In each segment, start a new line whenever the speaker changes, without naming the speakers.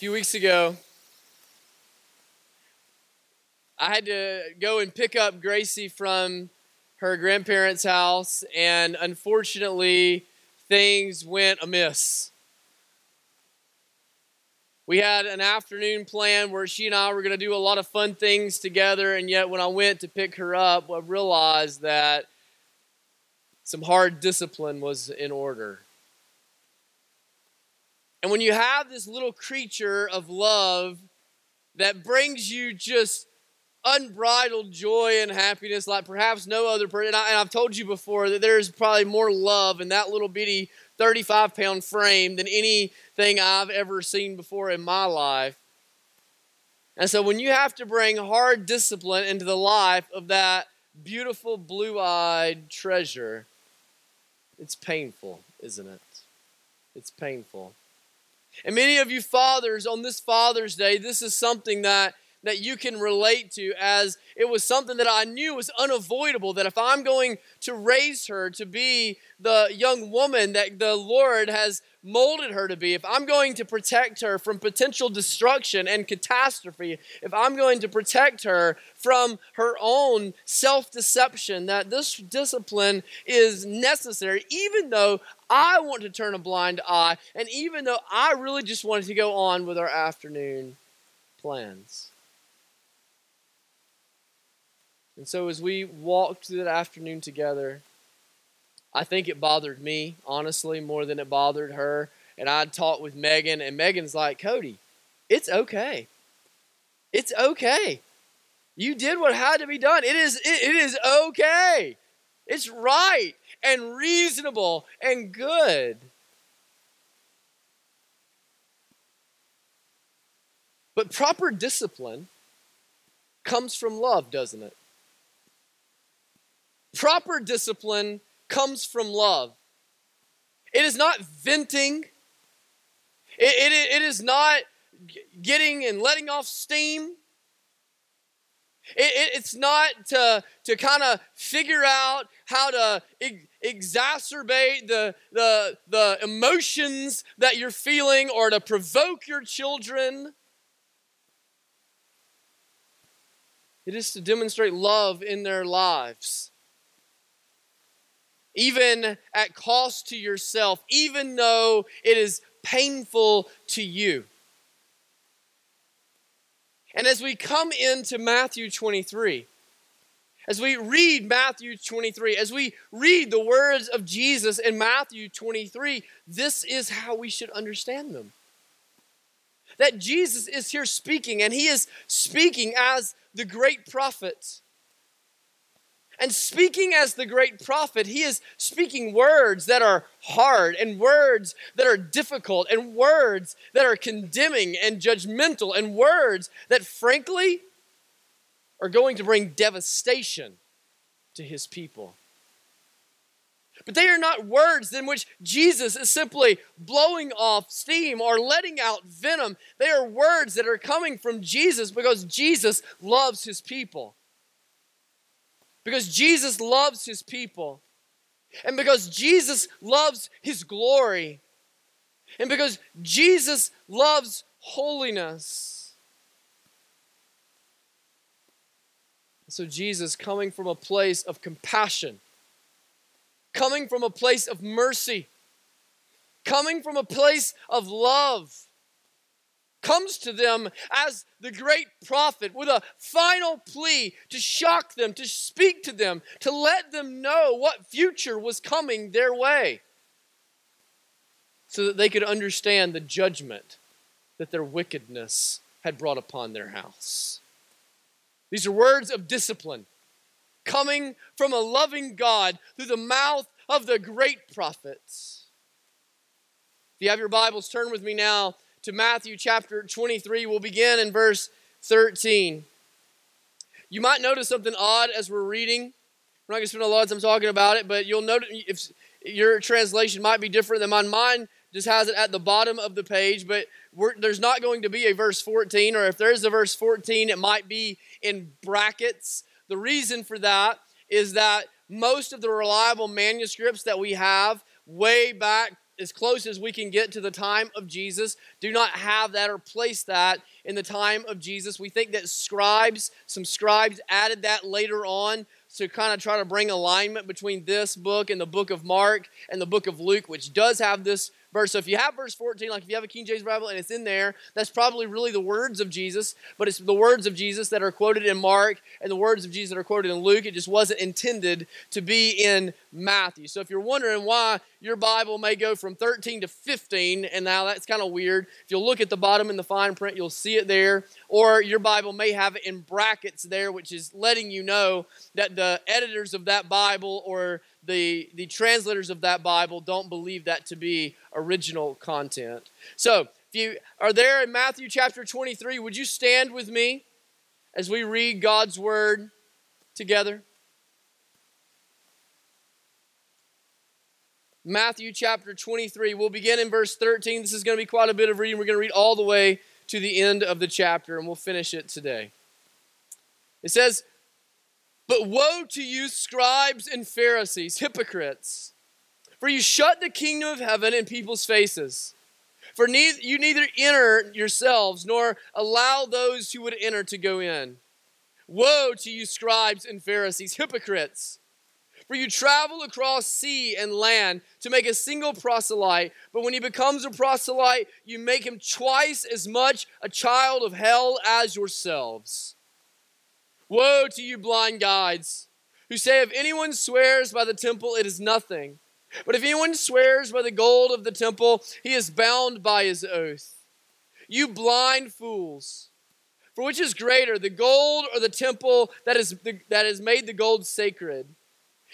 few weeks ago, I had to go and pick up Gracie from her grandparents' house, and unfortunately, things went amiss. We had an afternoon plan where she and I were going to do a lot of fun things together, and yet when I went to pick her up, I realized that some hard discipline was in order. And when you have this little creature of love that brings you just unbridled joy and happiness like perhaps no other person, and, I, have told you before that there's probably more love in that little bitty 35 pound frame than anything I've ever seen before in my life. And so when you have to bring hard discipline into the life of that beautiful blue eyed treasure, it's painful, isn't it? It's painful. And many of you fathers on this Father's Day, this is something that that you can relate to as it was something that I knew was unavoidable that if I'm going to raise her to be the young woman that the Lord has molded her to be, if I'm going to protect her from potential destruction and catastrophe, if I'm going to protect her from her own self deception, that this discipline is necessary, even though I want to turn a blind eye, and even though I really just wanted to go on with our afternoon plans. And so, as we walked through that afternoon together, I think it bothered me, honestly, more than it bothered her. And I'd talked with Megan, and Megan's like, Cody, it's okay. It's okay. You did what had to be done. It is, it, it is okay. It's right and reasonable and good. But proper discipline comes from love, doesn't it? Proper discipline comes from love. It is not venting, it, it, it is not getting and letting off steam. It, it, it's not to, to kind of figure out how to exacerbate the, the, the emotions that you're feeling or to provoke your children. It is to demonstrate love in their lives. Even at cost to yourself, even though it is painful to you. And as we come into Matthew 23, as we read Matthew 23, as we read the words of Jesus in Matthew 23, this is how we should understand them. That Jesus is here speaking, and he is speaking as the great prophet. And speaking as the great prophet, he is speaking words that are hard and words that are difficult and words that are condemning and judgmental and words that, frankly, are going to bring devastation to his people. But they are not words in which Jesus is simply blowing off steam or letting out venom. They are words that are coming from Jesus because Jesus loves his people because Jesus loves his people, and because Jesus loves his glory, and because Jesus loves holiness. So, Jesus, coming from a place of compassion, coming from a place of mercy, coming from a place of love, comes to them as the great prophet with a final plea to shock them, to speak to them, to let them know what future was coming their way, so that they could understand the judgment that their wickedness had brought upon their house. These are words of discipline coming from a loving God through the mouth of the great prophets. If you have your Bibles, turn with me now to Matthew chapter 23. We'll begin in verse 13. You might notice something odd as we're reading. We're not going to spend a lot of time talking about it, but you'll notice if your translation might be different than mine. Mine just has it at the bottom of the page, but there's not going to be a verse 14, or if there is a verse 14, it might be in brackets. The reason for that is that most of the reliable manuscripts that we have way back as close as we can get to the time of Jesus. Do not have that or place that in the time of Jesus. We think that scribes, some scribes added that later on to kind of try to bring alignment between this book and the book of Mark and the book of Luke, which does have this verse. So if you have verse 14, like if you have a King James Bible and it's in there, that's probably really the words of Jesus, but it's the words of Jesus that are quoted in Mark and the words of Jesus that are quoted in Luke. It just wasn't intended to be in Matthew. So if you're wondering why your Bible may go from 13 to 15, and now that's kind of weird, if you'll look at the bottom in the fine print, you'll see it there. Or your Bible may have it in brackets there, which is letting you know that the editors of that Bible or the, the translators of that Bible don't believe that to be original content. So, if you are there in Matthew chapter 23, would you stand with me as we read God's word together? Matthew chapter 23. We'll begin in verse 13. This is going to be quite a bit of reading. We're going to read all the way to the end of the chapter, and we'll finish it today. It says, but woe to you, scribes and Pharisees, hypocrites! For you shut the kingdom of heaven in people's faces. For neither, you neither enter yourselves nor allow those who would enter to go in. Woe to you, scribes and Pharisees, hypocrites! For you travel across sea and land to make a single proselyte, but when he becomes a proselyte, you make him twice as much a child of hell as yourselves. Woe to you, blind guides, who say, If anyone swears by the temple, it is nothing. But if anyone swears by the gold of the temple, he is bound by his oath. You blind fools. For which is greater, the gold or the temple that, is the, that has made the gold sacred?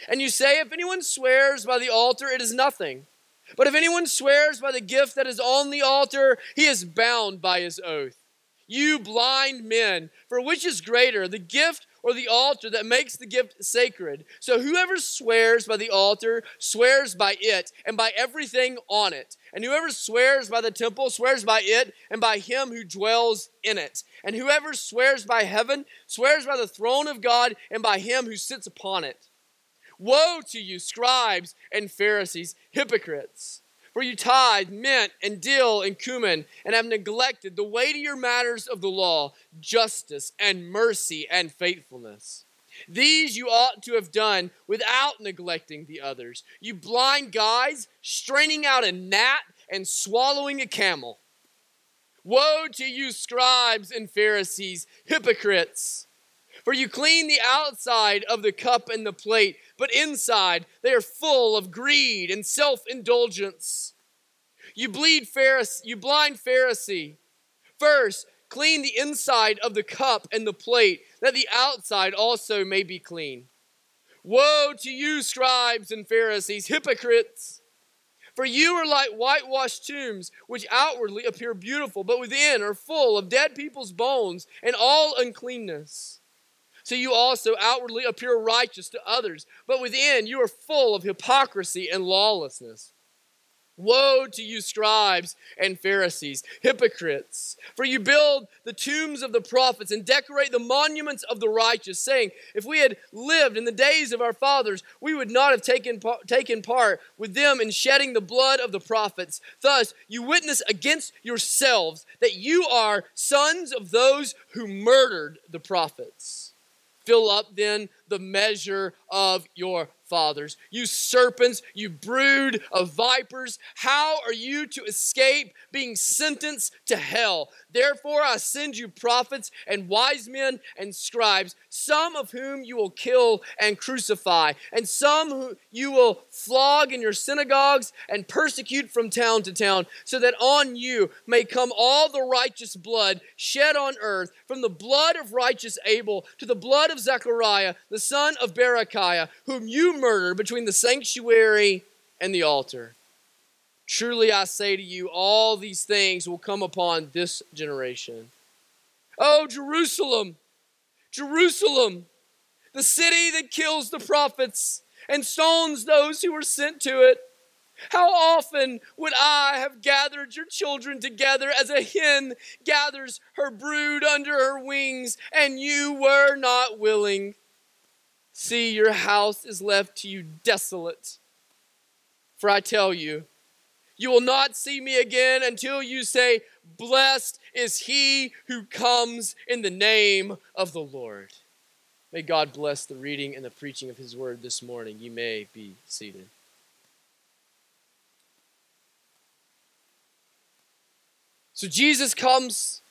And you say, If anyone swears by the altar, it is nothing. But if anyone swears by the gift that is on the altar, he is bound by his oath. You blind men, for which is greater, the gift or the altar that makes the gift sacred? So whoever swears by the altar swears by it and by everything on it. And whoever swears by the temple swears by it and by him who dwells in it. And whoever swears by heaven swears by the throne of God and by him who sits upon it. Woe to you, scribes and Pharisees, hypocrites! For you tithe mint and dill and cumin, and have neglected the weightier matters of the law, justice and mercy and faithfulness. These you ought to have done without neglecting the others. You blind guides, straining out a gnat and swallowing a camel. Woe to you, scribes and Pharisees, hypocrites! For you clean the outside of the cup and the plate, but inside they are full of greed and self indulgence. You bleed Pharisee, you blind Pharisee. First, clean the inside of the cup and the plate, that the outside also may be clean. Woe to you, scribes and Pharisees, hypocrites! For you are like whitewashed tombs, which outwardly appear beautiful, but within are full of dead people's bones and all uncleanness. So you also outwardly appear righteous to others, but within you are full of hypocrisy and lawlessness. Woe to you, scribes and Pharisees, hypocrites! For you build the tombs of the prophets and decorate the monuments of the righteous, saying, If we had lived in the days of our fathers, we would not have taken, taken part with them in shedding the blood of the prophets. Thus, you witness against yourselves that you are sons of those who murdered the prophets. Fill up then the measure of your fathers. You serpents, you brood of vipers, how are you to escape being sentenced to hell? Therefore, I send you prophets and wise men and scribes, some of whom you will kill and crucify, and some who you will flog in your synagogues and persecute from town to town, so that on you may come all the righteous blood shed on earth, from the blood of righteous Abel to the blood of Zechariah, the son of Berechiah, whom you murdered between the sanctuary and the altar. Truly I say to you, all these things will come upon this generation. Oh, Jerusalem, Jerusalem, the city that kills the prophets and stones those who were sent to it. How often would I have gathered your children together as a hen gathers her brood under her wings, and you were not willing? See, your house is left to you desolate. For I tell you, You will not see me again until you say, Blessed is he who comes in the name of the Lord. May God bless the reading and the preaching of his word this morning. You may be seated. So Jesus comes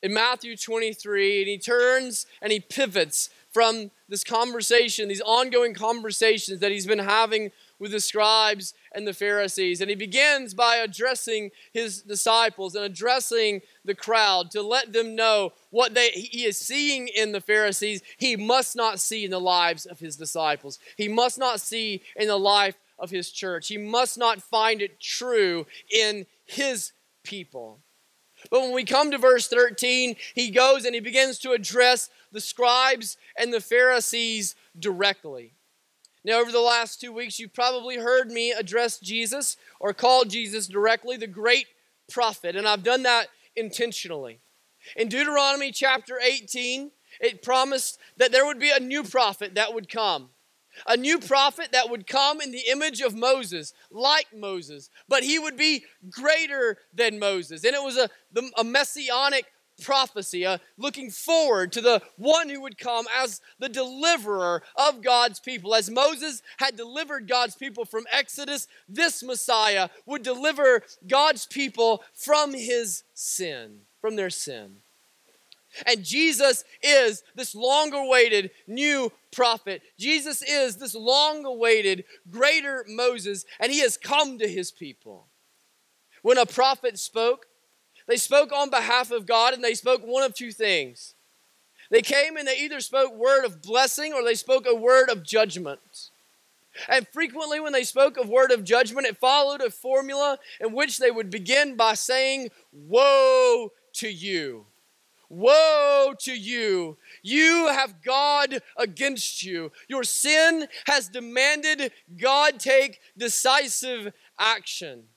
in Matthew 23 and he turns and he pivots from this conversation, these ongoing conversations that he's been having with the scribes and the Pharisees. And he begins by addressing his disciples and addressing the crowd to let them know what they, he is seeing in the Pharisees, he must not see in the lives of his disciples. He must not see in the life of his church. He must not find it true in his people. But when we come to verse 13, he goes and he begins to address the scribes and the Pharisees directly. Now, over the last two weeks, you've probably heard me address Jesus or call Jesus directly the great prophet, and I've done that intentionally. In Deuteronomy chapter 18, it promised that there would be a new prophet that would come. A new prophet that would come in the image of Moses, like Moses, but he would be greater than Moses. And it was a, a messianic prophecy, uh, looking forward to the one who would come as the deliverer of God's people. As Moses had delivered God's people from Exodus, this Messiah would deliver God's people from his sin, from their sin. And Jesus is this long awaited new prophet. Jesus is this long awaited greater Moses, and he has come to his people. When a prophet spoke, they spoke on behalf of God and they spoke one of two things. They came and they either spoke word of blessing or they spoke a word of judgment. And frequently when they spoke of word of judgment, it followed a formula in which they would begin by saying, "Woe to you." Woe to you! You have God against you. Your sin has demanded God take decisive action.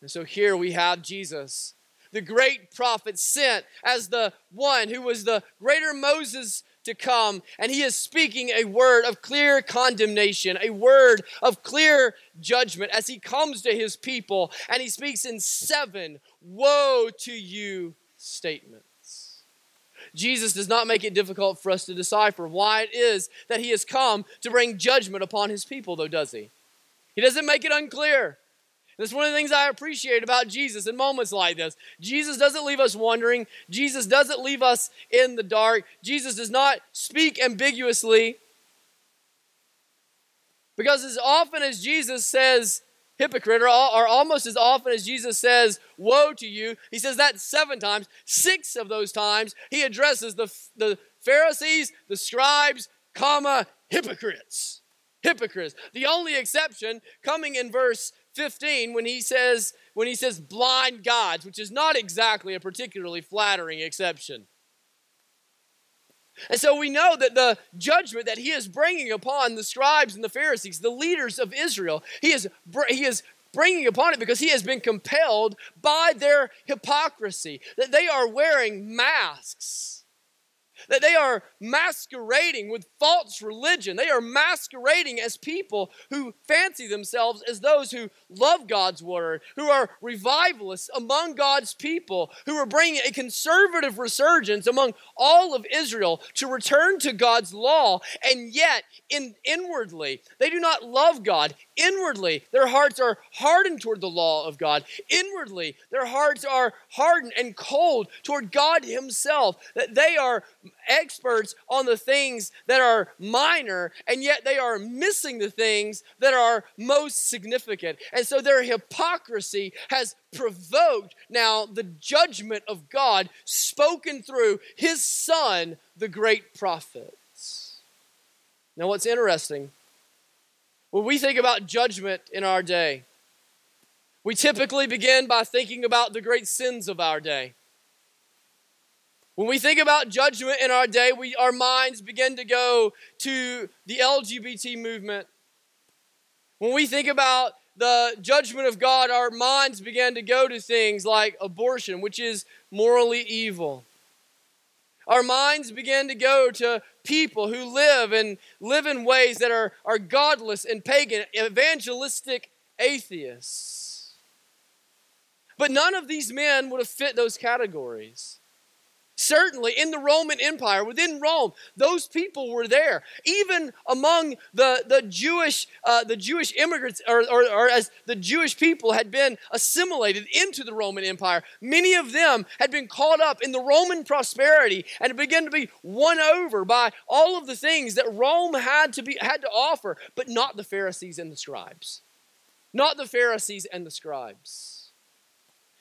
And so here we have Jesus, the great prophet, sent as the one who was the greater Moses to come. And he is speaking a word of clear condemnation, a word of clear judgment as he comes to his people. And he speaks in seven woe to you statements. Jesus does not make it difficult for us to decipher why it is that he has come to bring judgment upon his people, though, does he? He doesn't make it unclear. That's one of the things I appreciate about Jesus in moments like this. Jesus doesn't leave us wondering. Jesus doesn't leave us in the dark. Jesus does not speak ambiguously. Because as often as Jesus says, hypocrite, or, or almost as often as Jesus says, woe to you, he says that seven times. Six of those times, he addresses the, the Pharisees, the scribes, comma, hypocrites. Hypocrites. The only exception coming in verse 15 when he says when he says blind gods, which is not exactly a particularly flattering exception. And so we know that the judgment that he is bringing upon the scribes and the Pharisees, the leaders of Israel, he is, he is bringing upon it because he has been compelled by their hypocrisy, that they are wearing masks that they are masquerading with false religion. They are masquerading as people who fancy themselves as those who love God's word, who are revivalists among God's people, who are bringing a conservative resurgence among all of Israel to return to God's law. And yet, in, inwardly, they do not love God. Inwardly, their hearts are hardened toward the law of God. Inwardly, their hearts are hardened and cold toward God Himself. That they are experts on the things that are minor, and yet they are missing the things that are most significant. And so their hypocrisy has provoked now the judgment of God spoken through His Son, the great prophet. Now, what's interesting when we think about judgment in our day, we typically begin by thinking about the great sins of our day. When we think about judgment in our day, we, our minds begin to go to the LGBT movement. When we think about the judgment of God, our minds begin to go to things like abortion, which is morally evil. Our minds begin to go to people who live and live in ways that are, are godless and pagan, evangelistic atheists. But none of these men would have fit those categories. Certainly, in the Roman Empire, within Rome, those people were there. Even among the, the Jewish uh, the Jewish immigrants, or, or, or as the Jewish people had been assimilated into the Roman Empire, many of them had been caught up in the Roman prosperity and began to be won over by all of the things that Rome had to be had to offer, but not the Pharisees and the scribes. Not the Pharisees and the scribes.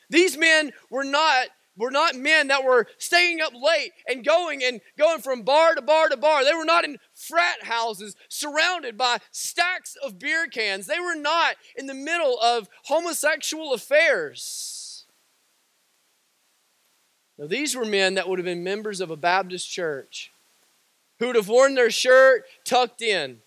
These men were not were not men that were staying up late and going and going from bar to bar to bar. They were not in frat houses surrounded by stacks of beer cans. They were not in the middle of homosexual affairs. Now, these were men that would have been members of a Baptist church who would have worn their shirt tucked in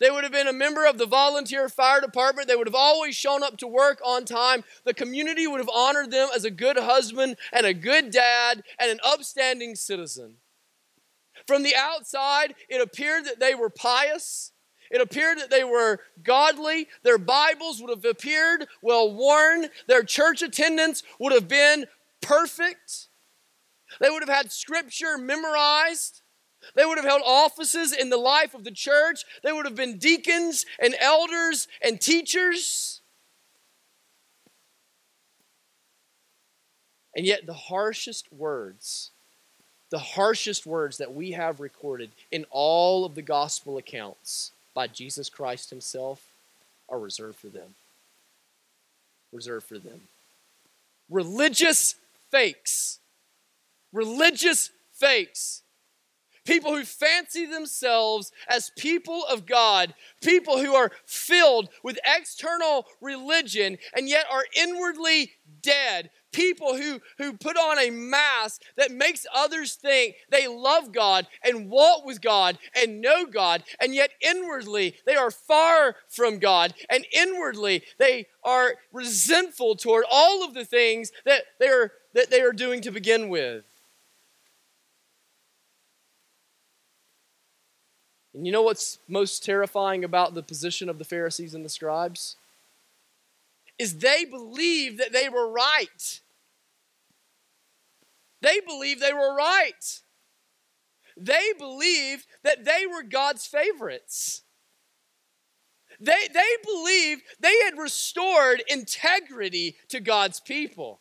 they would have been a member of the volunteer fire department. They would have always shown up to work on time. The community would have honored them as a good husband and a good dad and an upstanding citizen. From the outside, it appeared that they were pious. It appeared that they were godly. Their Bibles would have appeared well worn. Their church attendance would have been perfect. They would have had scripture memorized. They would have held offices in the life of the church. They would have been deacons and elders and teachers. And yet, the harshest words, the harshest words that we have recorded in all of the gospel accounts by Jesus Christ Himself are reserved for them. Reserved for them. Religious fakes. Religious fakes people who fancy themselves as people of God, people who are filled with external religion and yet are inwardly dead. People who, who put on a mask that makes others think they love God and walk with God and know God, and yet inwardly they are far from God, and inwardly they are resentful toward all of the things that they are, that they are doing to begin with. And you know what's most terrifying about the position of the Pharisees and the scribes? Is they believed that they were right. They believed they were right. They believed that they were God's favorites. They, they believed they had restored integrity to God's people.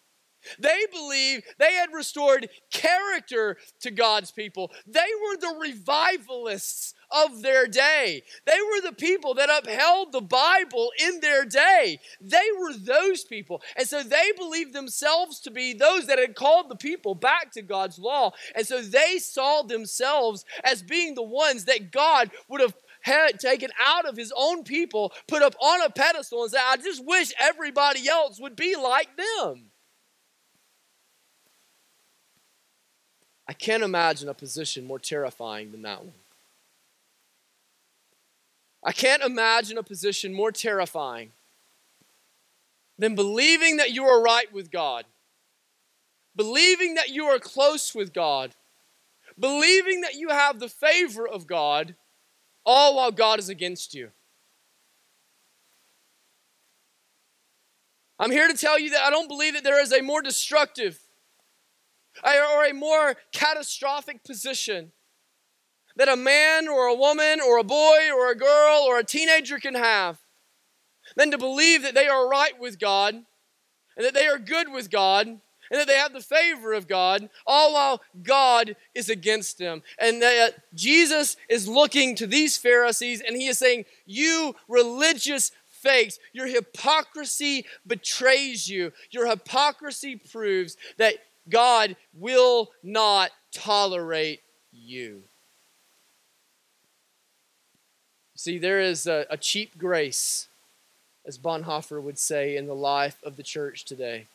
They believed they had restored character to God's people. They were the revivalists of their day. They were the people that upheld the Bible in their day. They were those people. And so they believed themselves to be those that had called the people back to God's law. And so they saw themselves as being the ones that God would have had taken out of his own people, put up on a pedestal, and said, I just wish everybody else would be like them. I can't imagine a position more terrifying than that one. I can't imagine a position more terrifying than believing that you are right with God, believing that you are close with God, believing that you have the favor of God, all while God is against you. I'm here to tell you that I don't believe that there is a more destructive or a more catastrophic position that a man or a woman or a boy or a girl or a teenager can have than to believe that they are right with God and that they are good with God and that they have the favor of God, all while God is against them. And that Jesus is looking to these Pharisees and he is saying, You religious fakes, your hypocrisy betrays you. Your hypocrisy proves that God will not tolerate you. See, there is a, a cheap grace, as Bonhoeffer would say, in the life of the church today.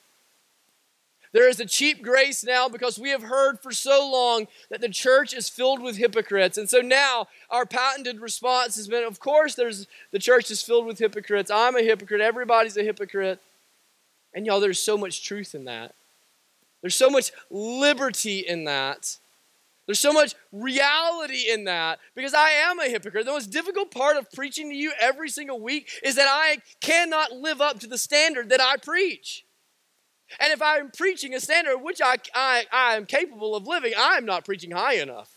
There is a cheap grace now because we have heard for so long that the church is filled with hypocrites. And so now our patented response has been of course there's the church is filled with hypocrites. I'm a hypocrite, everybody's a hypocrite. And y'all there's so much truth in that. There's so much liberty in that. There's so much reality in that because I am a hypocrite. The most difficult part of preaching to you every single week is that I cannot live up to the standard that I preach. And if I'm preaching a standard which I, I, I am capable of living, I'm not preaching high enough.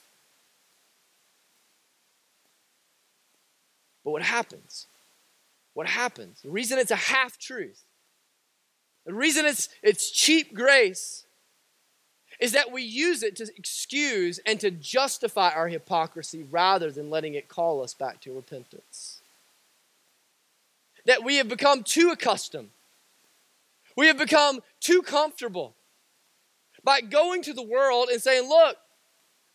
But what happens? What happens? The reason it's a half truth, the reason it's, it's cheap grace, is that we use it to excuse and to justify our hypocrisy rather than letting it call us back to repentance. That we have become too accustomed, we have become too comfortable by going to the world and saying, Look,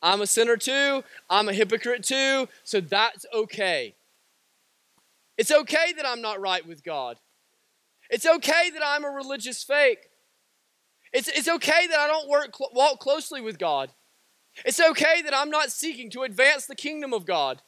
I'm a sinner too, I'm a hypocrite too, so that's okay. It's okay that I'm not right with God. It's okay that I'm a religious fake. It's, it's okay that I don't work, walk closely with God. It's okay that I'm not seeking to advance the kingdom of God.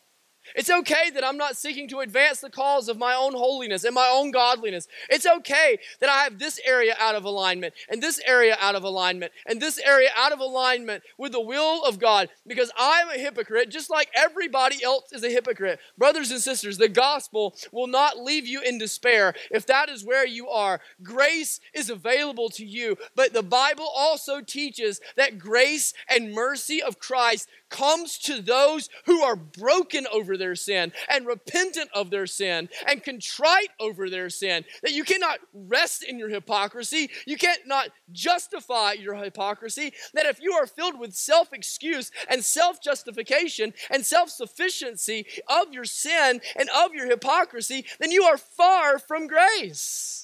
It's okay that I'm not seeking to advance the cause of my own holiness and my own godliness. It's okay that I have this area out of alignment and this area out of alignment and this area out of alignment with the will of God because I'm a hypocrite just like everybody else is a hypocrite. Brothers and sisters, the gospel will not leave you in despair if that is where you are. Grace is available to you, but the Bible also teaches that grace and mercy of Christ comes to those who are broken over their sin and repentant of their sin and contrite over their sin. That you cannot rest in your hypocrisy, you can't not justify your hypocrisy. That if you are filled with self excuse and self justification and self sufficiency of your sin and of your hypocrisy, then you are far from grace.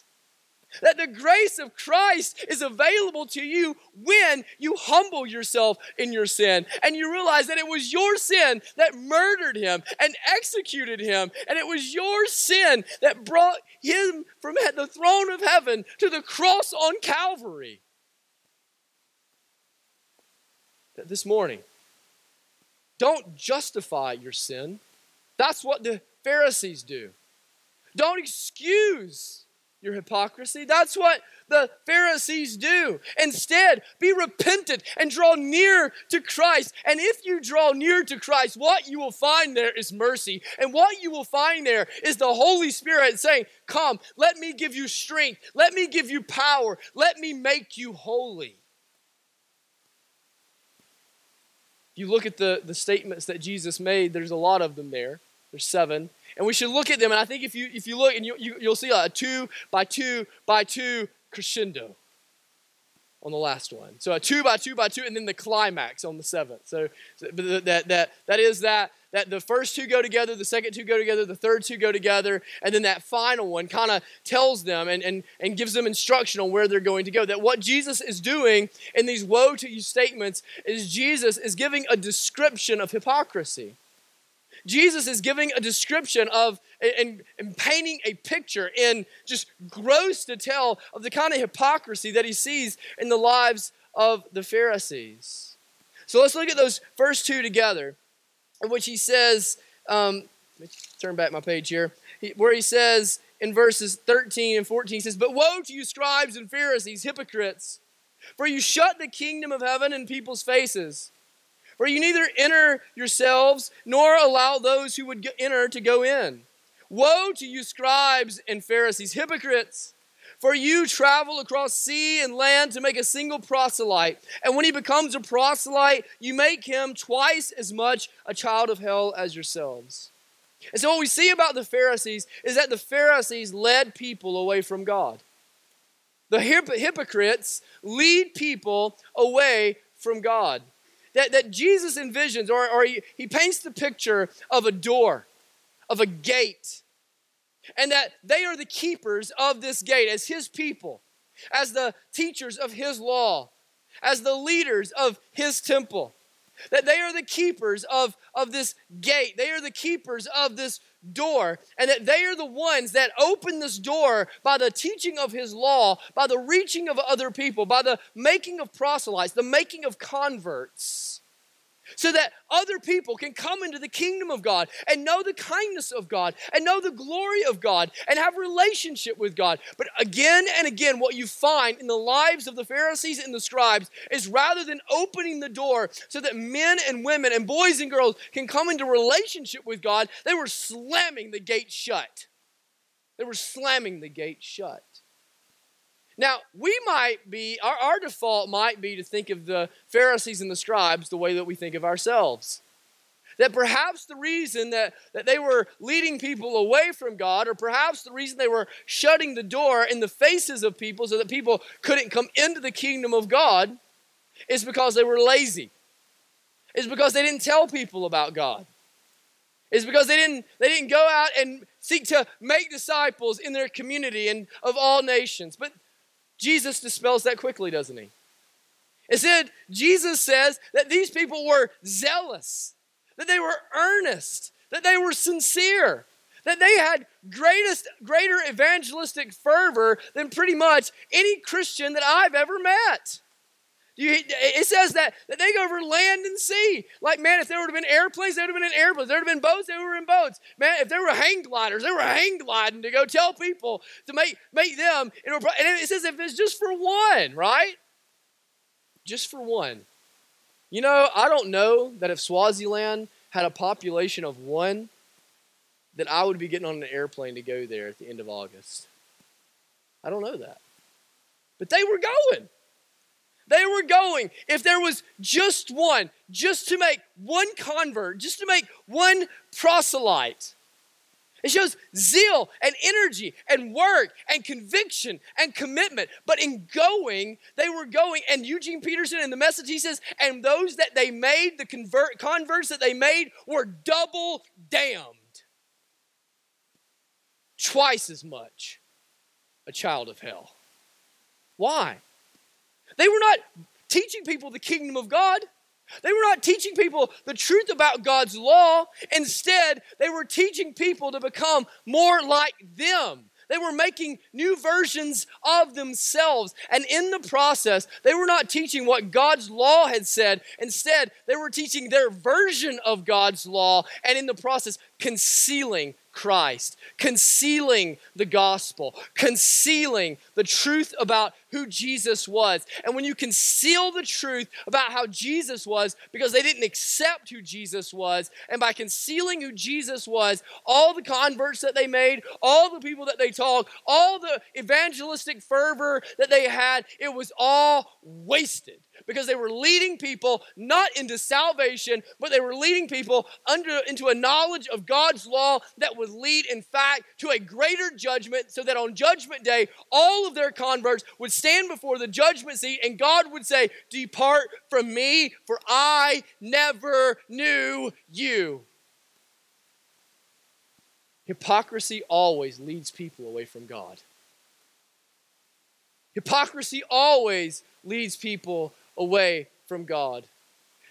That the grace of Christ is available to you when you humble yourself in your sin and you realize that it was your sin that murdered him and executed him. And it was your sin that brought him from the throne of heaven to the cross on Calvary. That this morning, don't justify your sin. That's what the Pharisees do. Don't excuse your hypocrisy. That's what the Pharisees do. Instead, be repentant and draw near to Christ. And if you draw near to Christ, what you will find there is mercy. And what you will find there is the Holy Spirit saying, Come, let me give you strength. Let me give you power. Let me make you holy. If you look at the, the statements that Jesus made, there's a lot of them there. There's seven and we should look at them. And I think if you if you look and you, you you'll see a two by two by two crescendo on the last one. So a two by two by two, and then the climax on the seventh. So, so that that that is that that the first two go together, the second two go together, the third two go together, and then that final one kind of tells them and, and, and gives them instruction on where they're going to go. That what Jesus is doing in these woe to you statements is Jesus is giving a description of hypocrisy. Jesus is giving a description of and, and painting a picture in just gross detail of the kind of hypocrisy that he sees in the lives of the Pharisees. So let's look at those first two together, in which he says, um, let me turn back my page here, where he says in verses 13 and 14, he says, But woe to you, scribes and Pharisees, hypocrites, for you shut the kingdom of heaven in people's faces. For you neither enter yourselves nor allow those who would enter to go in. Woe to you, scribes and Pharisees, hypocrites! For you travel across sea and land to make a single proselyte. And when he becomes a proselyte, you make him twice as much a child of hell as yourselves. And so, what we see about the Pharisees is that the Pharisees led people away from God. The hypocrites lead people away from God that, that Jesus envisions, or, or he, he paints the picture of a door, of a gate, and that they are the keepers of this gate as his people, as the teachers of his law, as the leaders of his temple. That they are the keepers of, of this gate, they are the keepers of this door, and that they are the ones that open this door by the teaching of his law, by the reaching of other people, by the making of proselytes, the making of converts. So that other people can come into the kingdom of God and know the kindness of God and know the glory of God and have relationship with God. But again and again what you find in the lives of the Pharisees and the scribes is rather than opening the door so that men and women and boys and girls can come into relationship with God, they were slamming the gate shut. They were slamming the gate shut. Now, we might be, our, our default might be to think of the Pharisees and the scribes the way that we think of ourselves. That perhaps the reason that, that they were leading people away from God, or perhaps the reason they were shutting the door in the faces of people so that people couldn't come into the kingdom of God, is because they were lazy. Is because they didn't tell people about God. Is because they didn't they didn't go out and seek to make disciples in their community and of all nations. But Jesus dispels that quickly, doesn't he? Instead, Jesus says that these people were zealous, that they were earnest, that they were sincere, that they had greatest, greater evangelistic fervor than pretty much any Christian that I've ever met. You, it says that, that they go over land and sea. Like, man, if there would have been airplanes, they would have been in airplanes. There would have been boats, they were in boats. Man, if there were hang gliders, they were hang gliding to go tell people to make, make them. And it says if it's just for one, right? Just for one. You know, I don't know that if Swaziland had a population of one, that I would be getting on an airplane to go there at the end of August. I don't know that. But they were going. They were going, if there was just one, just to make one convert, just to make one proselyte. It shows zeal and energy and work and conviction and commitment. But in going, they were going. And Eugene Peterson in the message, he says, and those that they made, the convert, converts that they made, were double damned. Twice as much a child of hell. Why? They were not teaching people the kingdom of God. They were not teaching people the truth about God's law. Instead, they were teaching people to become more like them. They were making new versions of themselves. And in the process, they were not teaching what God's law had said. Instead, they were teaching their version of God's law, and in the process, concealing Christ, concealing the gospel, concealing the truth about who Jesus was. And when you conceal the truth about how Jesus was because they didn't accept who Jesus was, and by concealing who Jesus was, all the converts that they made, all the people that they talked, all the evangelistic fervor that they had, it was all wasted because they were leading people not into salvation, but they were leading people under, into a knowledge of God's law that would lead, in fact, to a greater judgment, so that on Judgment Day, all of their converts would stand before the judgment seat and God would say, Depart from me, for I never knew you. Hypocrisy always leads people away from God. Hypocrisy always leads people away from God.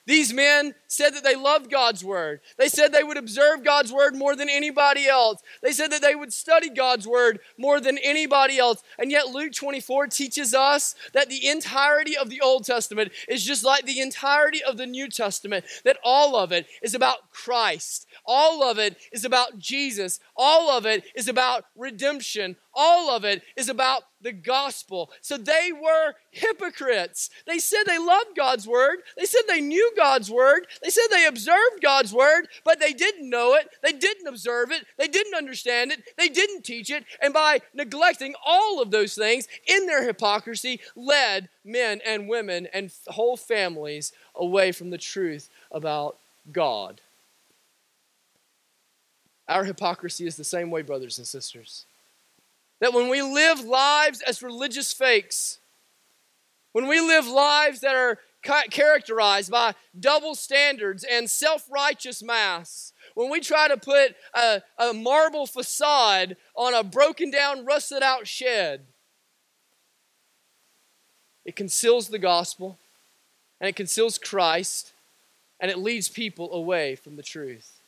These men said that they loved God's word. They said they would observe God's word more than anybody else. They said that they would study God's word more than anybody else. And yet, Luke 24 teaches us that the entirety of the Old Testament is just like the entirety of the New Testament, that all of it is about Christ. All of it is about Jesus. All of it is about redemption. All of it is about the gospel. So they were hypocrites. They said they loved God's word. They said they knew God's word. They said they observed God's word, but they didn't know it. They didn't observe it. They didn't understand it. They didn't teach it. And by neglecting all of those things in their hypocrisy, led men and women and whole families away from the truth about God. Our hypocrisy is the same way, brothers and sisters. That when we live lives as religious fakes, when we live lives that are characterized by double standards and self righteous masks, when we try to put a, a, marble facade on a broken down, rusted out shed, it conceals the gospel and it conceals Christ and it leads people away from the truth.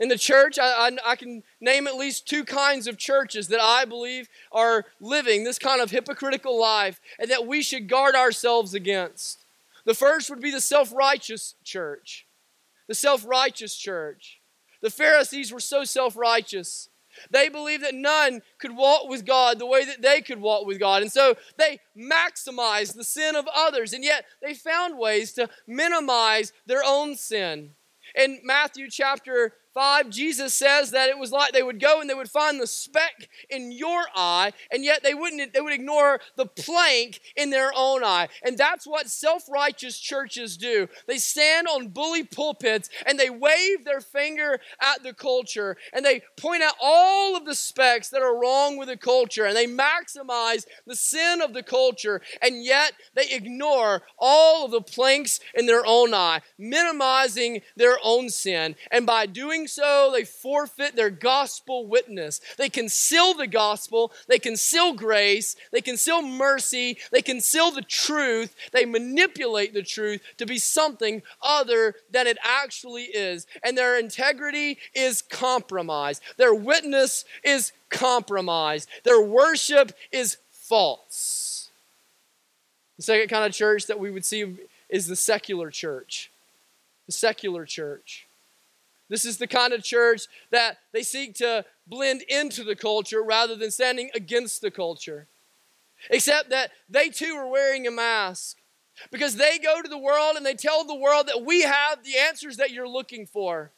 In the church, I, I, I, can name at least two kinds of churches that I believe are living this kind of hypocritical life and that we should guard ourselves against. The first would be the self righteous church. The self righteous church. The Pharisees were so self righteous. They believed that none could walk with God the way that they could walk with God. And so they maximized the sin of others, and yet they found ways to minimize their own sin. In Matthew chapter 5, Jesus says that it was like they would go and they would find the speck in your eye, and yet they wouldn't they would ignore the plank in their own eye. And that's what self-righteous churches do. They stand on bully pulpits and they wave their finger at the culture and they point out all of the specks that are wrong with the culture and they maximize the sin of the culture, and yet they ignore all of the planks in their own eye, minimizing their own sin. And by doing so, they forfeit their gospel witness. They conceal the gospel, they conceal grace, they conceal mercy, they conceal the truth, they manipulate the truth to be something other than it actually is. And their integrity is compromised, their witness is compromised, their worship is false. The second kind of church that we would see is the secular church. The secular church. This is the kind of church that they seek to blend into the culture rather than standing against the culture. Except that they too are wearing a mask because they go to the world and they tell the world that we have the answers that you're looking for.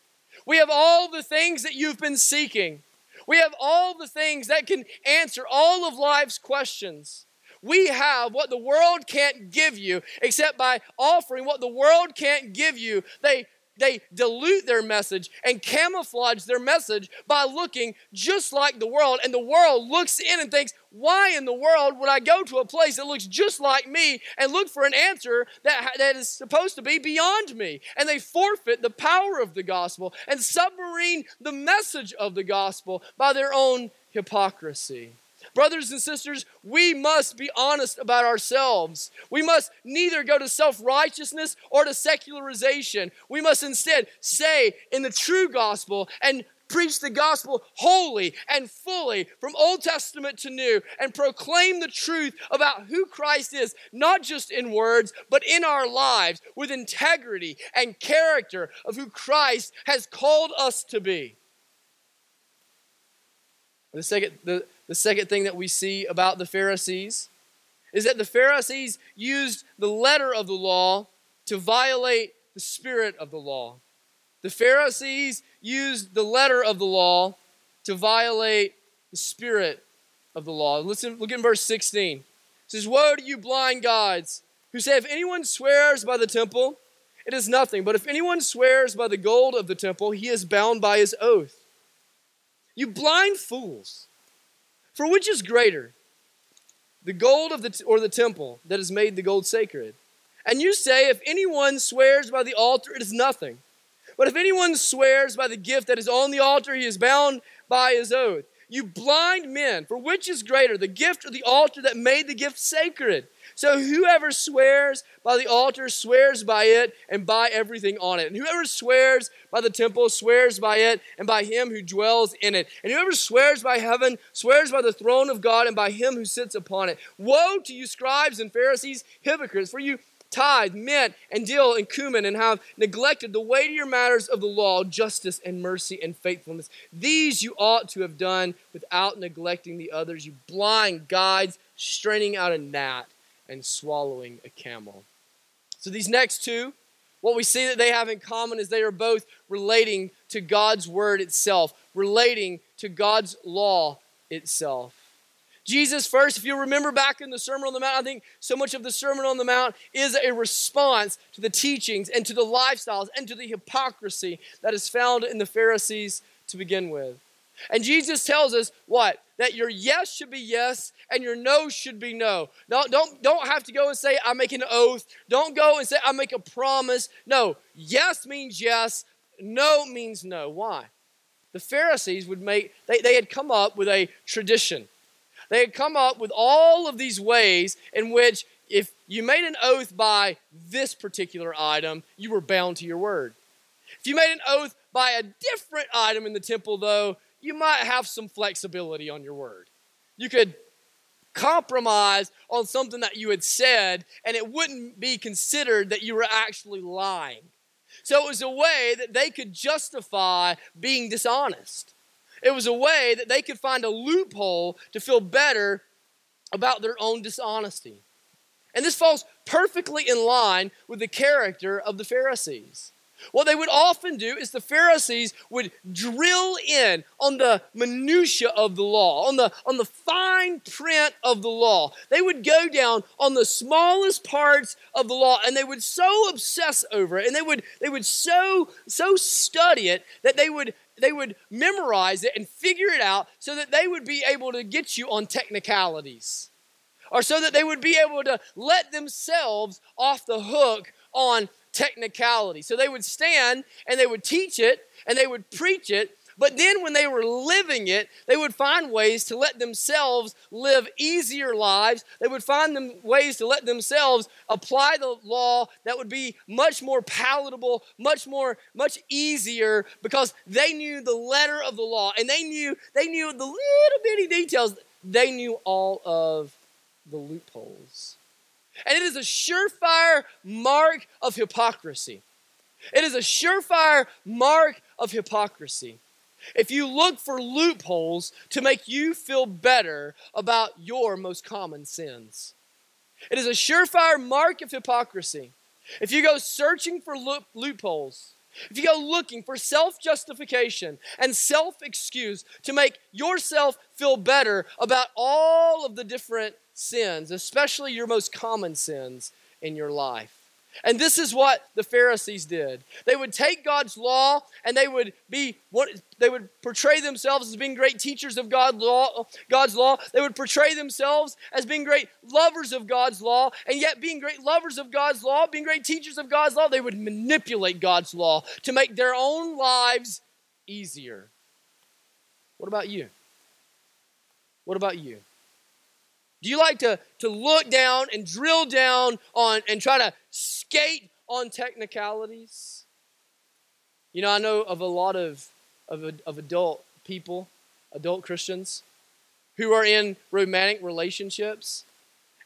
We have all the things that you've been seeking. We have all the things that can answer all of life's questions. We have what the world can't give you, except by offering what the world can't give you. They they dilute their message and camouflage their message by looking just like the world. And the world looks in and thinks, why in the world would I go to a place that looks just like me and look for an answer that, that is supposed to be beyond me? And they forfeit the power of the gospel and submarine the message of the gospel by their own hypocrisy. Brothers and sisters, we must be honest about ourselves. We must neither go to self righteousness or to secularization. We must instead say in the true gospel and preach the gospel wholly and fully from Old Testament to New and proclaim the truth about who Christ is, not just in words, but in our lives with integrity and character of who Christ has called us to be. The second, the, the second thing that we see about the Pharisees is that the Pharisees used the letter of the law to violate the spirit of the law. The Pharisees used the letter of the law to violate the spirit of the law. Listen, look in verse 16. It says, Woe to you, blind guides, who say, If anyone swears by the temple, it is nothing. But if anyone swears by the gold of the temple, he is bound by his oath. You blind fools. For which is greater, the gold of the or the temple that has made the gold sacred? And you say, if anyone swears by the altar, it is nothing. But if anyone swears by the gift that is on the altar, he is bound by his oath. You blind men, for which is greater, the gift or the altar that made the gift sacred? So whoever swears by the altar swears by it and by everything on it. And whoever swears by the temple swears by it and by him who dwells in it. And whoever swears by heaven swears by the throne of God and by him who sits upon it. Woe to you, scribes and Pharisees, hypocrites, for you tithe, mint, and dill, and cumin, and have neglected the weightier matters of the law, justice, and mercy, and faithfulness. These you ought to have done without neglecting the others. You blind guides, straining out a gnat and swallowing a camel. So these next two, what we see that they have in common is they are both relating to God's word itself, relating to God's law itself. Jesus, first, if you remember back in the Sermon on the Mount, I think so much of the Sermon on the Mount is a response to the teachings and to the lifestyles and to the hypocrisy that is found in the Pharisees to begin with. And Jesus tells us what? That your yes should be yes and your no should be no. No, don't, don't have to go and say, I make an oath. Don't go and say, I make a promise. No, yes means yes, no means no. Why? The Pharisees would make, they, they had come up with a tradition. They had come up with all of these ways in which if you made an oath by this particular item, you were bound to your word. If you made an oath by a different item in the temple, though, you might have some flexibility on your word. You could compromise on something that you had said, and it wouldn't be considered that you were actually lying. So it was a way that they could justify being dishonest. It was a way that they could find a loophole to feel better about their own dishonesty. And this falls perfectly in line with the character of the Pharisees. What they would often do is the Pharisees would drill in on the minutia of the law, on the, on the fine print of the law. They would go down on the smallest parts of the law and they would so obsess over it and they would, they would so, so study it that they would they would memorize it and figure it out so that they would be able to get you on technicalities or so that they would be able to let themselves off the hook on technicality. So they would stand and they would teach it and they would preach it. But then when they were living it, they would find ways to let themselves live easier lives. They would find them ways to let themselves apply the law that would be much more palatable, much more, much easier because they knew the letter of the law and they knew they knew the little bitty details. They knew all of the loopholes. And it is a surefire mark of hypocrisy. It is a surefire mark of hypocrisy. If you look for loopholes to make you feel better about your most common sins, it is a surefire mark of hypocrisy. If you go searching for loop- loopholes, if you go looking for self justification and self excuse to make yourself feel better about all of the different sins, especially your most common sins in your life. And this is what the Pharisees did. They would take God's law and they would be what they would portray themselves as being great teachers of God's law, God's law. They would portray themselves as being great lovers of God's law, and yet being great lovers of God's law, being great teachers of God's law, they would manipulate God's law to make their own lives easier. What about you? What about you? Do you like to, to look down and drill down on and try to skate on technicalities? You know, I know of a lot of, of, of adult people, adult Christians, who are in romantic relationships,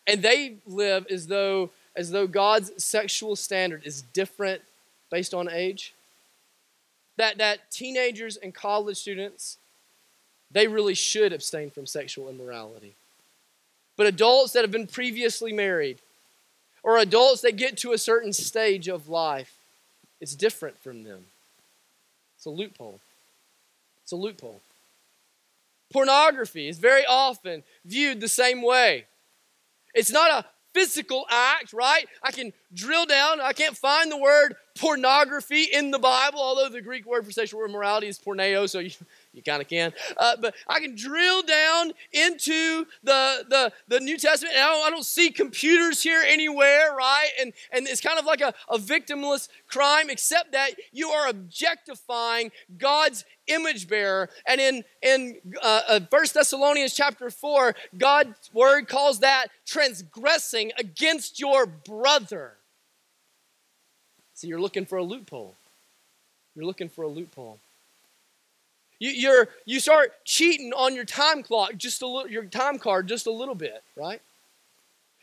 and they live as though as though God's sexual standard is different based on age. That that teenagers and college students, they really should abstain from sexual immorality. But adults that have been previously married, or adults that get to a certain stage of life, it's different from them. It's a loophole. It's a loophole. Pornography is very often viewed the same way. It's not a physical act, right? I can drill down. I can't find the word pornography in the Bible, although the Greek word for sexual immorality is porneia, so you, you kind of can. Uh, but I can drill down into the, the, the New Testament, and I don't, I don't, see computers here anywhere, right? And, and it's kind of like a, a victimless crime, except that you are objectifying God's image bearer. And in, in uh, uh, 1 Thessalonians chapter 4, God's word calls that transgressing against your brother. So you're looking for a loophole. You're looking for a loophole. You, you're, you start cheating on your time clock, just a little, your time card, just a little bit, right?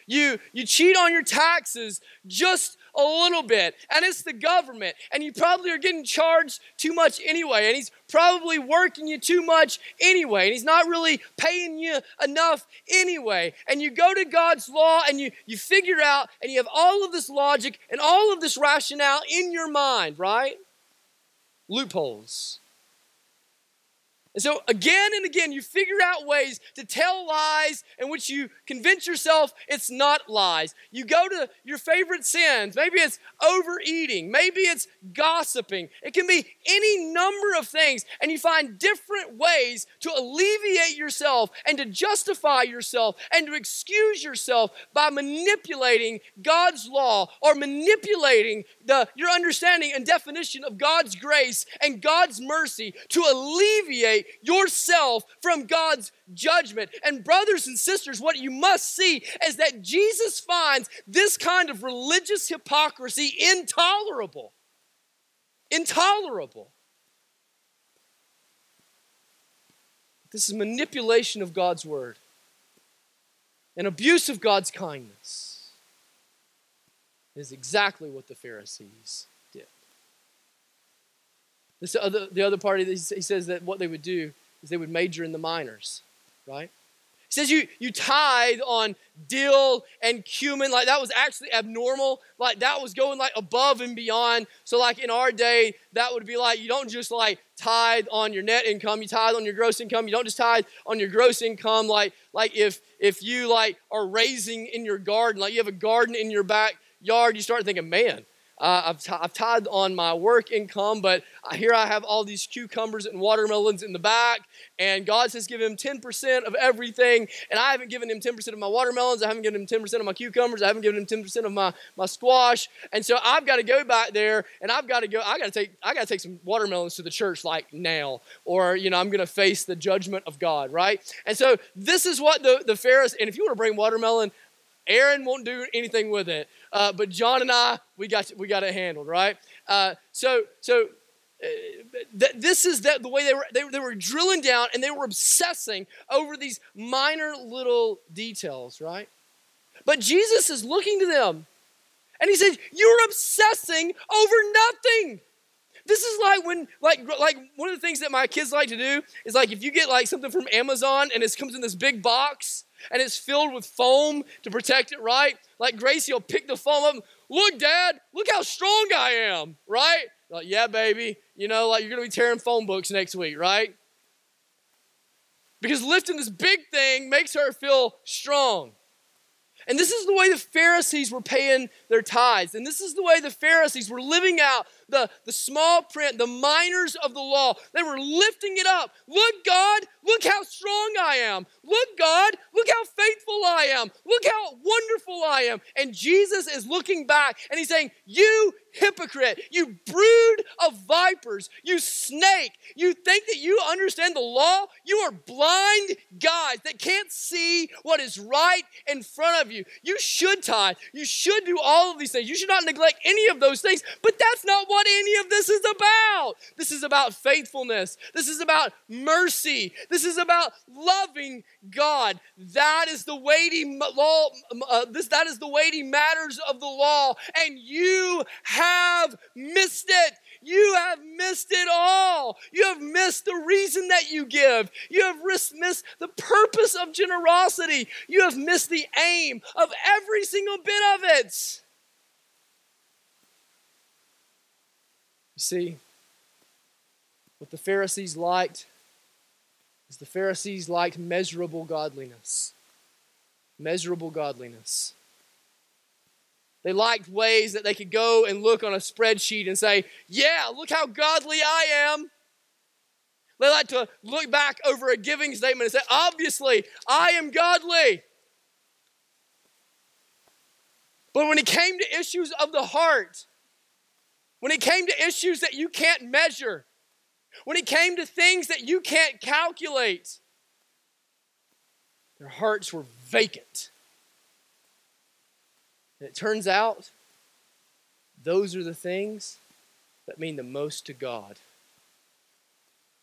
You, you cheat on your taxes just a little bit, and it's the government, and you probably are getting charged too much anyway, and he's probably working you too much anyway, and he's not really paying you enough anyway. And you go to God's law and you, you figure out, and you have all of this logic and all of this rationale in your mind, right? Loopholes. And so, again and again, you figure out ways to tell lies in which you convince yourself it's not lies. You go to your favorite sins. Maybe it's overeating. Maybe it's gossiping. It can be any number of things. And you find different ways to alleviate yourself and to justify yourself and to excuse yourself by manipulating God's law or manipulating the, your understanding and definition of God's grace and God's mercy to alleviate yourself from God's judgment. And, brothers and sisters, what you must see is that Jesus finds this kind of religious hypocrisy intolerable. Intolerable. This is manipulation of God's word. an abuse of God's kindness is exactly what the Pharisees. This other, the other party, he says that what they would do is they would major in the minors, right? He says you, you tithe on dill and cumin, like that was actually abnormal. Like that was going like above and beyond. So, like in our day, that would be like you don't just like tithe on your net income, you tithe on your gross income. You don't just tithe on your gross income. Like, like if if you like are raising in your garden, like you have a garden in your backyard, you start thinking, man, uh, I've, t- I've tithed on my work income, but here I have all these cucumbers and watermelons in the back, and God says give him 10% of everything, and I haven't given him 10% of my watermelons, I haven't given him 10% of my cucumbers, I haven't given him 10% of my, my squash, and so I've got to go back there, and I've got to go, I got to take, I got to take some watermelons to the church like now, or, you know, I'm going to face the judgment of God, right? And so this is what the, the Pharisees, and if you want to bring watermelon, Aaron won't do anything with it. Uh, but John and I, we got we got it handled, right? Uh, so so uh, th- this is the, the way they were, they, they were drilling down and they were obsessing over these minor little details, right? But Jesus is looking to them and he says, You're obsessing over nothing. This is like when, like, like one of the things that my kids like to do is like if you get like something from Amazon and it comes in this big box and it's filled with foam to protect it, right? Like Gracie will pick the foam up. Look, Dad, look how strong I am, right? Like, yeah, baby. You know, like you're gonna be tearing phone books next week, right? Because lifting this big thing makes her feel strong. And this is the way the Pharisees were paying their tithes. And this is the way the Pharisees were living out the, the small print, the minors of the law. They were lifting it up. Look, God, look how strong I am. Look, God, look how faithful I am. Look how wonderful I am. And Jesus is looking back and he's saying, You hypocrite, you brood of vipers, you snake, you think that you understand the law? You are blind guys that can't see what is right in front of you. You should tithe. You should do all of these things. You should not neglect any of those things, but that's not what any of this is about. This is about faithfulness. This is about mercy. This is about loving God. That is the weighty law. Uh, this that is the weighty matters of the law, and you have missed it. You have missed it all. You have missed the reason that you give. You have missed the purpose of generosity. You have missed the aim of every single bit of it. You see, what the Pharisees liked is the Pharisees liked measurable godliness. Measurable godliness. They liked ways that they could go and look on a spreadsheet and say, Yeah, look how godly I am. They like to look back over a giving statement and say, Obviously, I am godly. But when it came to issues of the heart, when it came to issues that you can't measure, when it came to things that you can't calculate, their hearts were vacant. And it turns out those are the things that mean the most to God.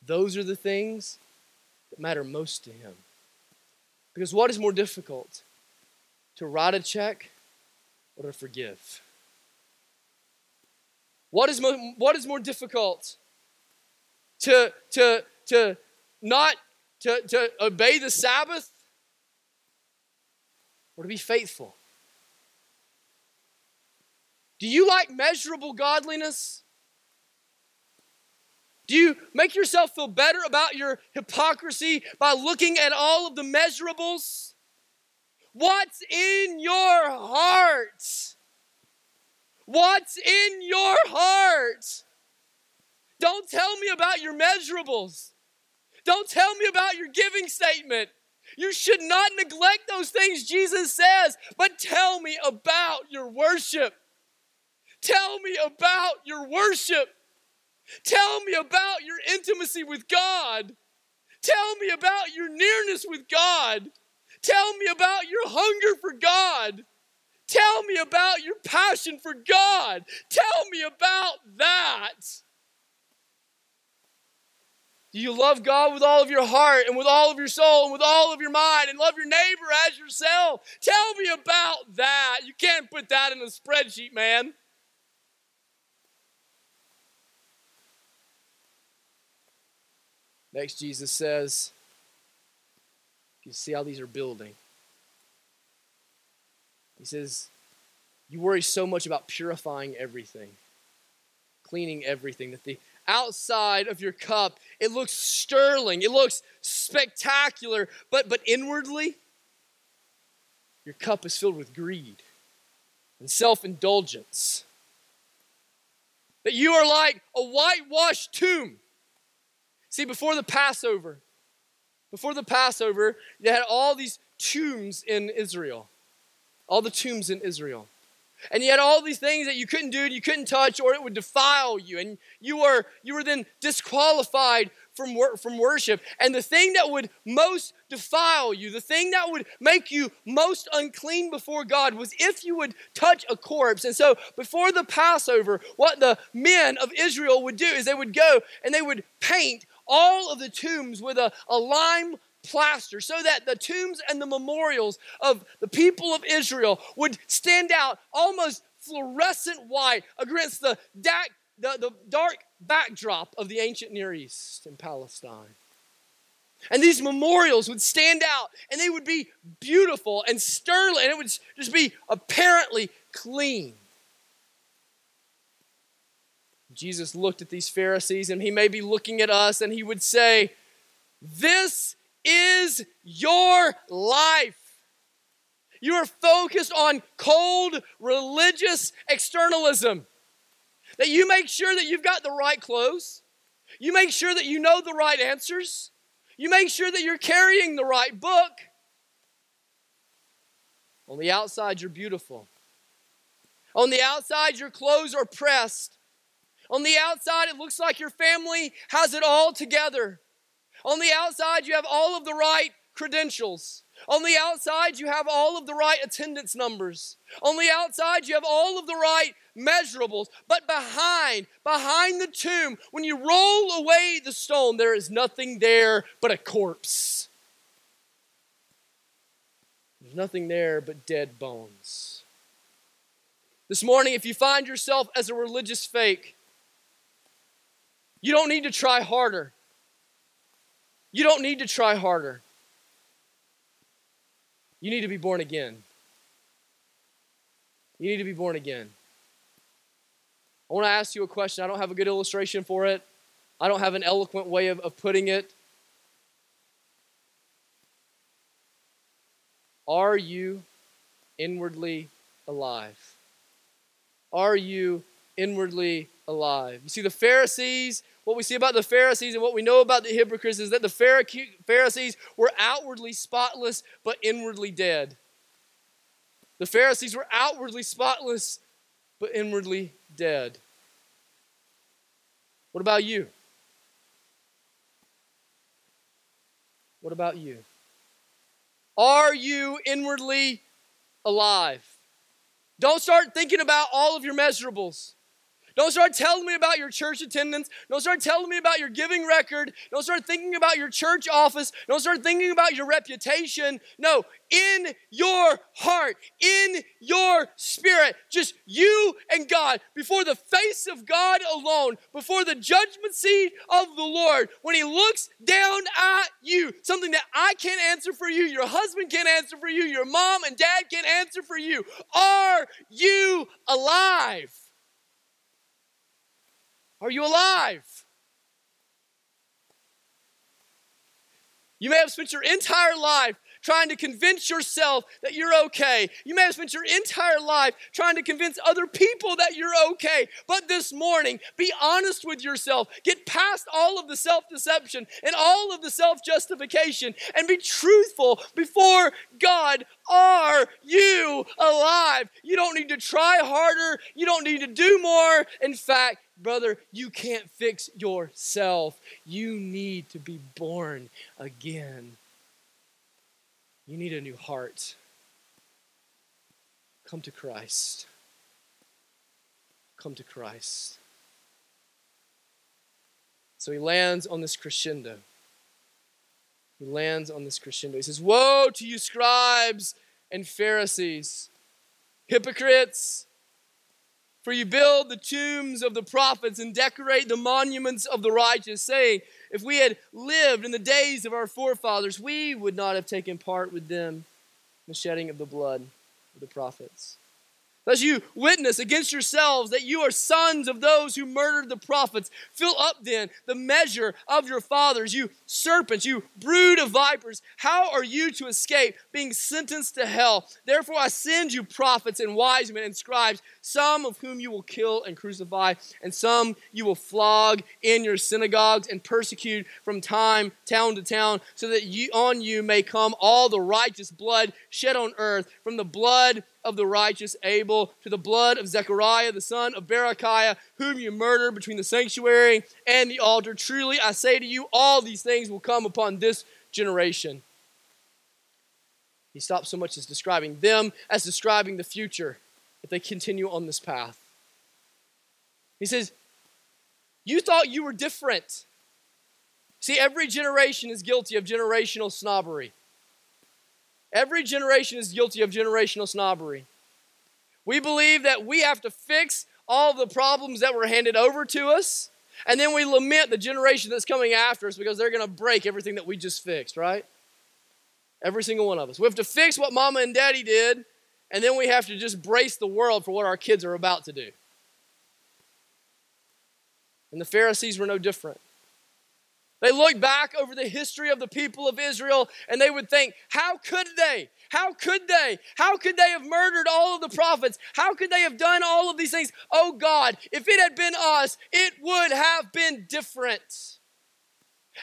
Those are the things that matter most to Him. Because what is more difficult? To write a check or to forgive? What is, mo- what is more difficult? To, to, to not to, to obey the Sabbath or to be faithful? Do you like measurable godliness? Do you make yourself feel better about your hypocrisy by looking at all of the measurables? What's in your heart? What's in your heart? Don't tell me about your measurables. Don't tell me about your giving statement. You should not neglect those things Jesus says, but tell me about your worship. Tell me about your worship. Tell me about your intimacy with God. Tell me about your nearness with God. Tell me about your hunger for God. Tell me about your passion for God. Tell me about that. Do you love God with all of your heart and with all of your soul and with all of your mind and love your neighbor as yourself? Tell me about that. You can't put that in a spreadsheet, man. Next, Jesus says, You see how these are building. He says, You worry so much about purifying everything, cleaning everything, that the outside of your cup, it looks sterling, it looks spectacular, but, but inwardly, your cup is filled with greed and self indulgence. That you are like a whitewashed tomb. See, before the Passover, before the Passover, they had all these tombs in Israel. All the tombs in Israel. And you had all these things that you couldn't do, you couldn't touch, or it would defile you. And you were, you were then disqualified from, wor- from worship. And the thing that would most defile you, the thing that would make you most unclean before God was if you would touch a corpse. And so before the Passover, what the men of Israel would do is they would go and they would paint all of the tombs with a, a lime plaster so that the tombs and the memorials of the people of Israel would stand out almost fluorescent white against the, the, the dark backdrop of the ancient Near East in Palestine. And these memorials would stand out and they would be beautiful and sterling, and it would just be apparently clean. Jesus looked at these Pharisees and he may be looking at us and he would say, This is your life. You are focused on cold religious externalism. That you make sure that you've got the right clothes. You make sure that you know the right answers. You make sure that you're carrying the right book. On the outside, you're beautiful. On the outside, your clothes are pressed. On the outside, it looks like your family has it all together. On the outside, you have all of the right credentials. On the outside, you have all of the right attendance numbers. On the outside, you have all of the right measurables. But behind, behind the tomb, when you roll away the stone, there is nothing there but a corpse. There's nothing there but dead bones. This morning, if you find yourself as a religious fake, you don't need to try harder. You don't need to try harder. You need to be born again. You need to be born again. I want to ask you a question. I don't have a good illustration for it, I don't have an eloquent way of, of putting it. Are you inwardly alive? Are you inwardly alive? You see, the Pharisees what we see about the Pharisees and what we know about the hypocrites is that the Pharisees were outwardly spotless but inwardly dead. The Pharisees were outwardly spotless but inwardly dead. What about you? What about you? Are you inwardly alive? Don't start thinking about all of your measurables. Don't start telling me about your church attendance. Don't start telling me about your giving record. Don't start thinking about your church office. Don't start thinking about your reputation. No, in your heart, in your spirit, just you and God, before the face of God alone, before the judgment seat of the Lord, when He looks down at you, something that I can't answer for you, your husband can't answer for you, your mom and dad can't answer for you. Are you alive? Are you alive? You may have spent your entire life trying to convince yourself that you're okay. You may have spent your entire life trying to convince other people that you're okay. But this morning, be honest with yourself. Get past all of the self deception and all of the self justification and be truthful before God. Are you alive? You don't need to try harder. You don't need to do more. In fact, brother, you can't fix yourself. You need to be born again. You need a new heart. Come to Christ. Come to Christ. So he lands on this crescendo. He lands on this crescendo. He says, Woe to you, scribes and Pharisees, hypocrites! For you build the tombs of the prophets and decorate the monuments of the righteous, saying, If we had lived in the days of our forefathers, we would not have taken part with them in the shedding of the blood of the prophets. Thus you witness against yourselves that you are sons of those who murdered the prophets. Fill up then the measure of your fathers, you serpents, you brood of vipers. How are you to escape being sentenced to hell? Therefore I send you prophets and wise men and scribes, some of whom you will kill and crucify, and some you will flog in your synagogues and persecute from time town to town, so that you, on you may come all the righteous blood shed on earth, from the blood of the righteous Abel to the blood of Zechariah, the son of Berechiah, whom you murdered between the sanctuary and the altar. Truly, I say to you, all these things will come upon this generation. He stops so much as describing them as describing the future if they continue on this path. He says, You thought you were different. See, every generation is guilty of generational snobbery. Every generation is guilty of generational snobbery. We believe that we have to fix all the problems that were handed over to us, and then we lament the generation that's coming after us because they're going to break everything that we just fixed, right? Every single one of us. We have to fix what mama and daddy did, and then we have to just brace the world for what our kids are about to do. And the Pharisees were no different. They look back over the history of the people of Israel and they would think, how could they? How could they? How could they have murdered all of the prophets? How could they have done all of these things? Oh God, if it had been us, it would have been different.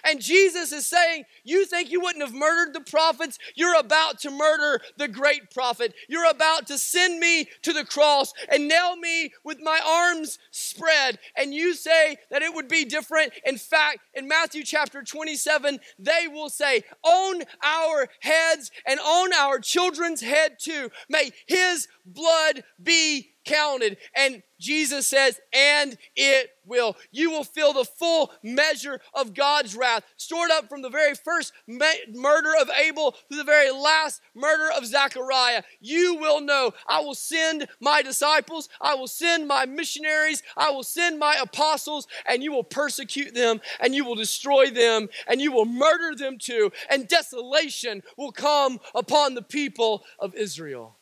And Jesus is saying, You think you wouldn't have murdered the prophets? You're about to murder the great prophet. You're about to send me to the cross and nail me with my arms spread. And you say that it would be different. In fact, in Matthew chapter 27, they will say, On our heads and on our children's head too. May his blood be counted. And Jesus says, and it will. You will feel the full measure of God's wrath, stored up from the very first murder of Abel to the very last murder of Zechariah. You will know. I will send my disciples, I will send my missionaries, I will send my apostles, and you will persecute them, and you will destroy them, and you will murder them too, and desolation will come upon the people of Israel.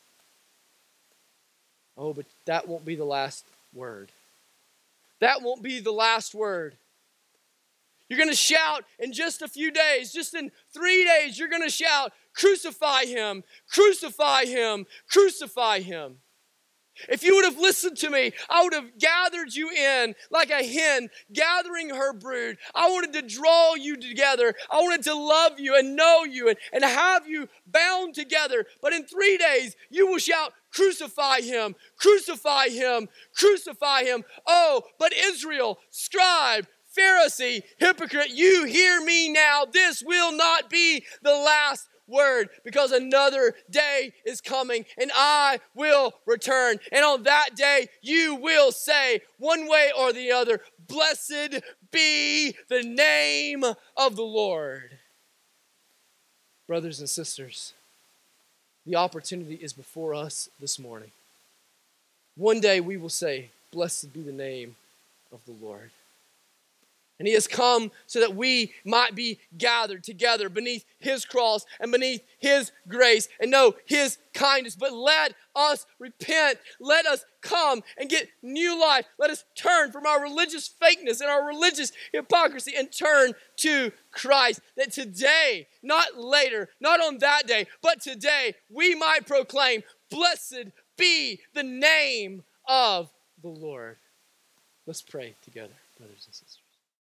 Oh, but that won't be the last word. That won't be the last word. You're going to shout in just a few days, just in three days, you're going to shout, Crucify him, crucify him, crucify him. If you would have listened to me, I would have gathered you in like a hen gathering her brood. I wanted to draw you together. I wanted to love you and know you and, and have you bound together. But in three days, you will shout, Crucify him, crucify him, crucify him. Oh, but Israel, scribe, Pharisee, hypocrite, you hear me now. This will not be the last word because another day is coming and I will return. And on that day, you will say, one way or the other, Blessed be the name of the Lord. Brothers and sisters, the opportunity is before us this morning. One day we will say, Blessed be the name of the Lord. And he has come so that we might be gathered together beneath his cross and beneath his grace and know his kindness. But let us repent. Let us come and get new life. Let us turn from our religious fakeness and our religious hypocrisy and turn to Christ. That today, not later, not on that day, but today, we might proclaim, Blessed be the name of the Lord. Let's pray together, brothers and sisters.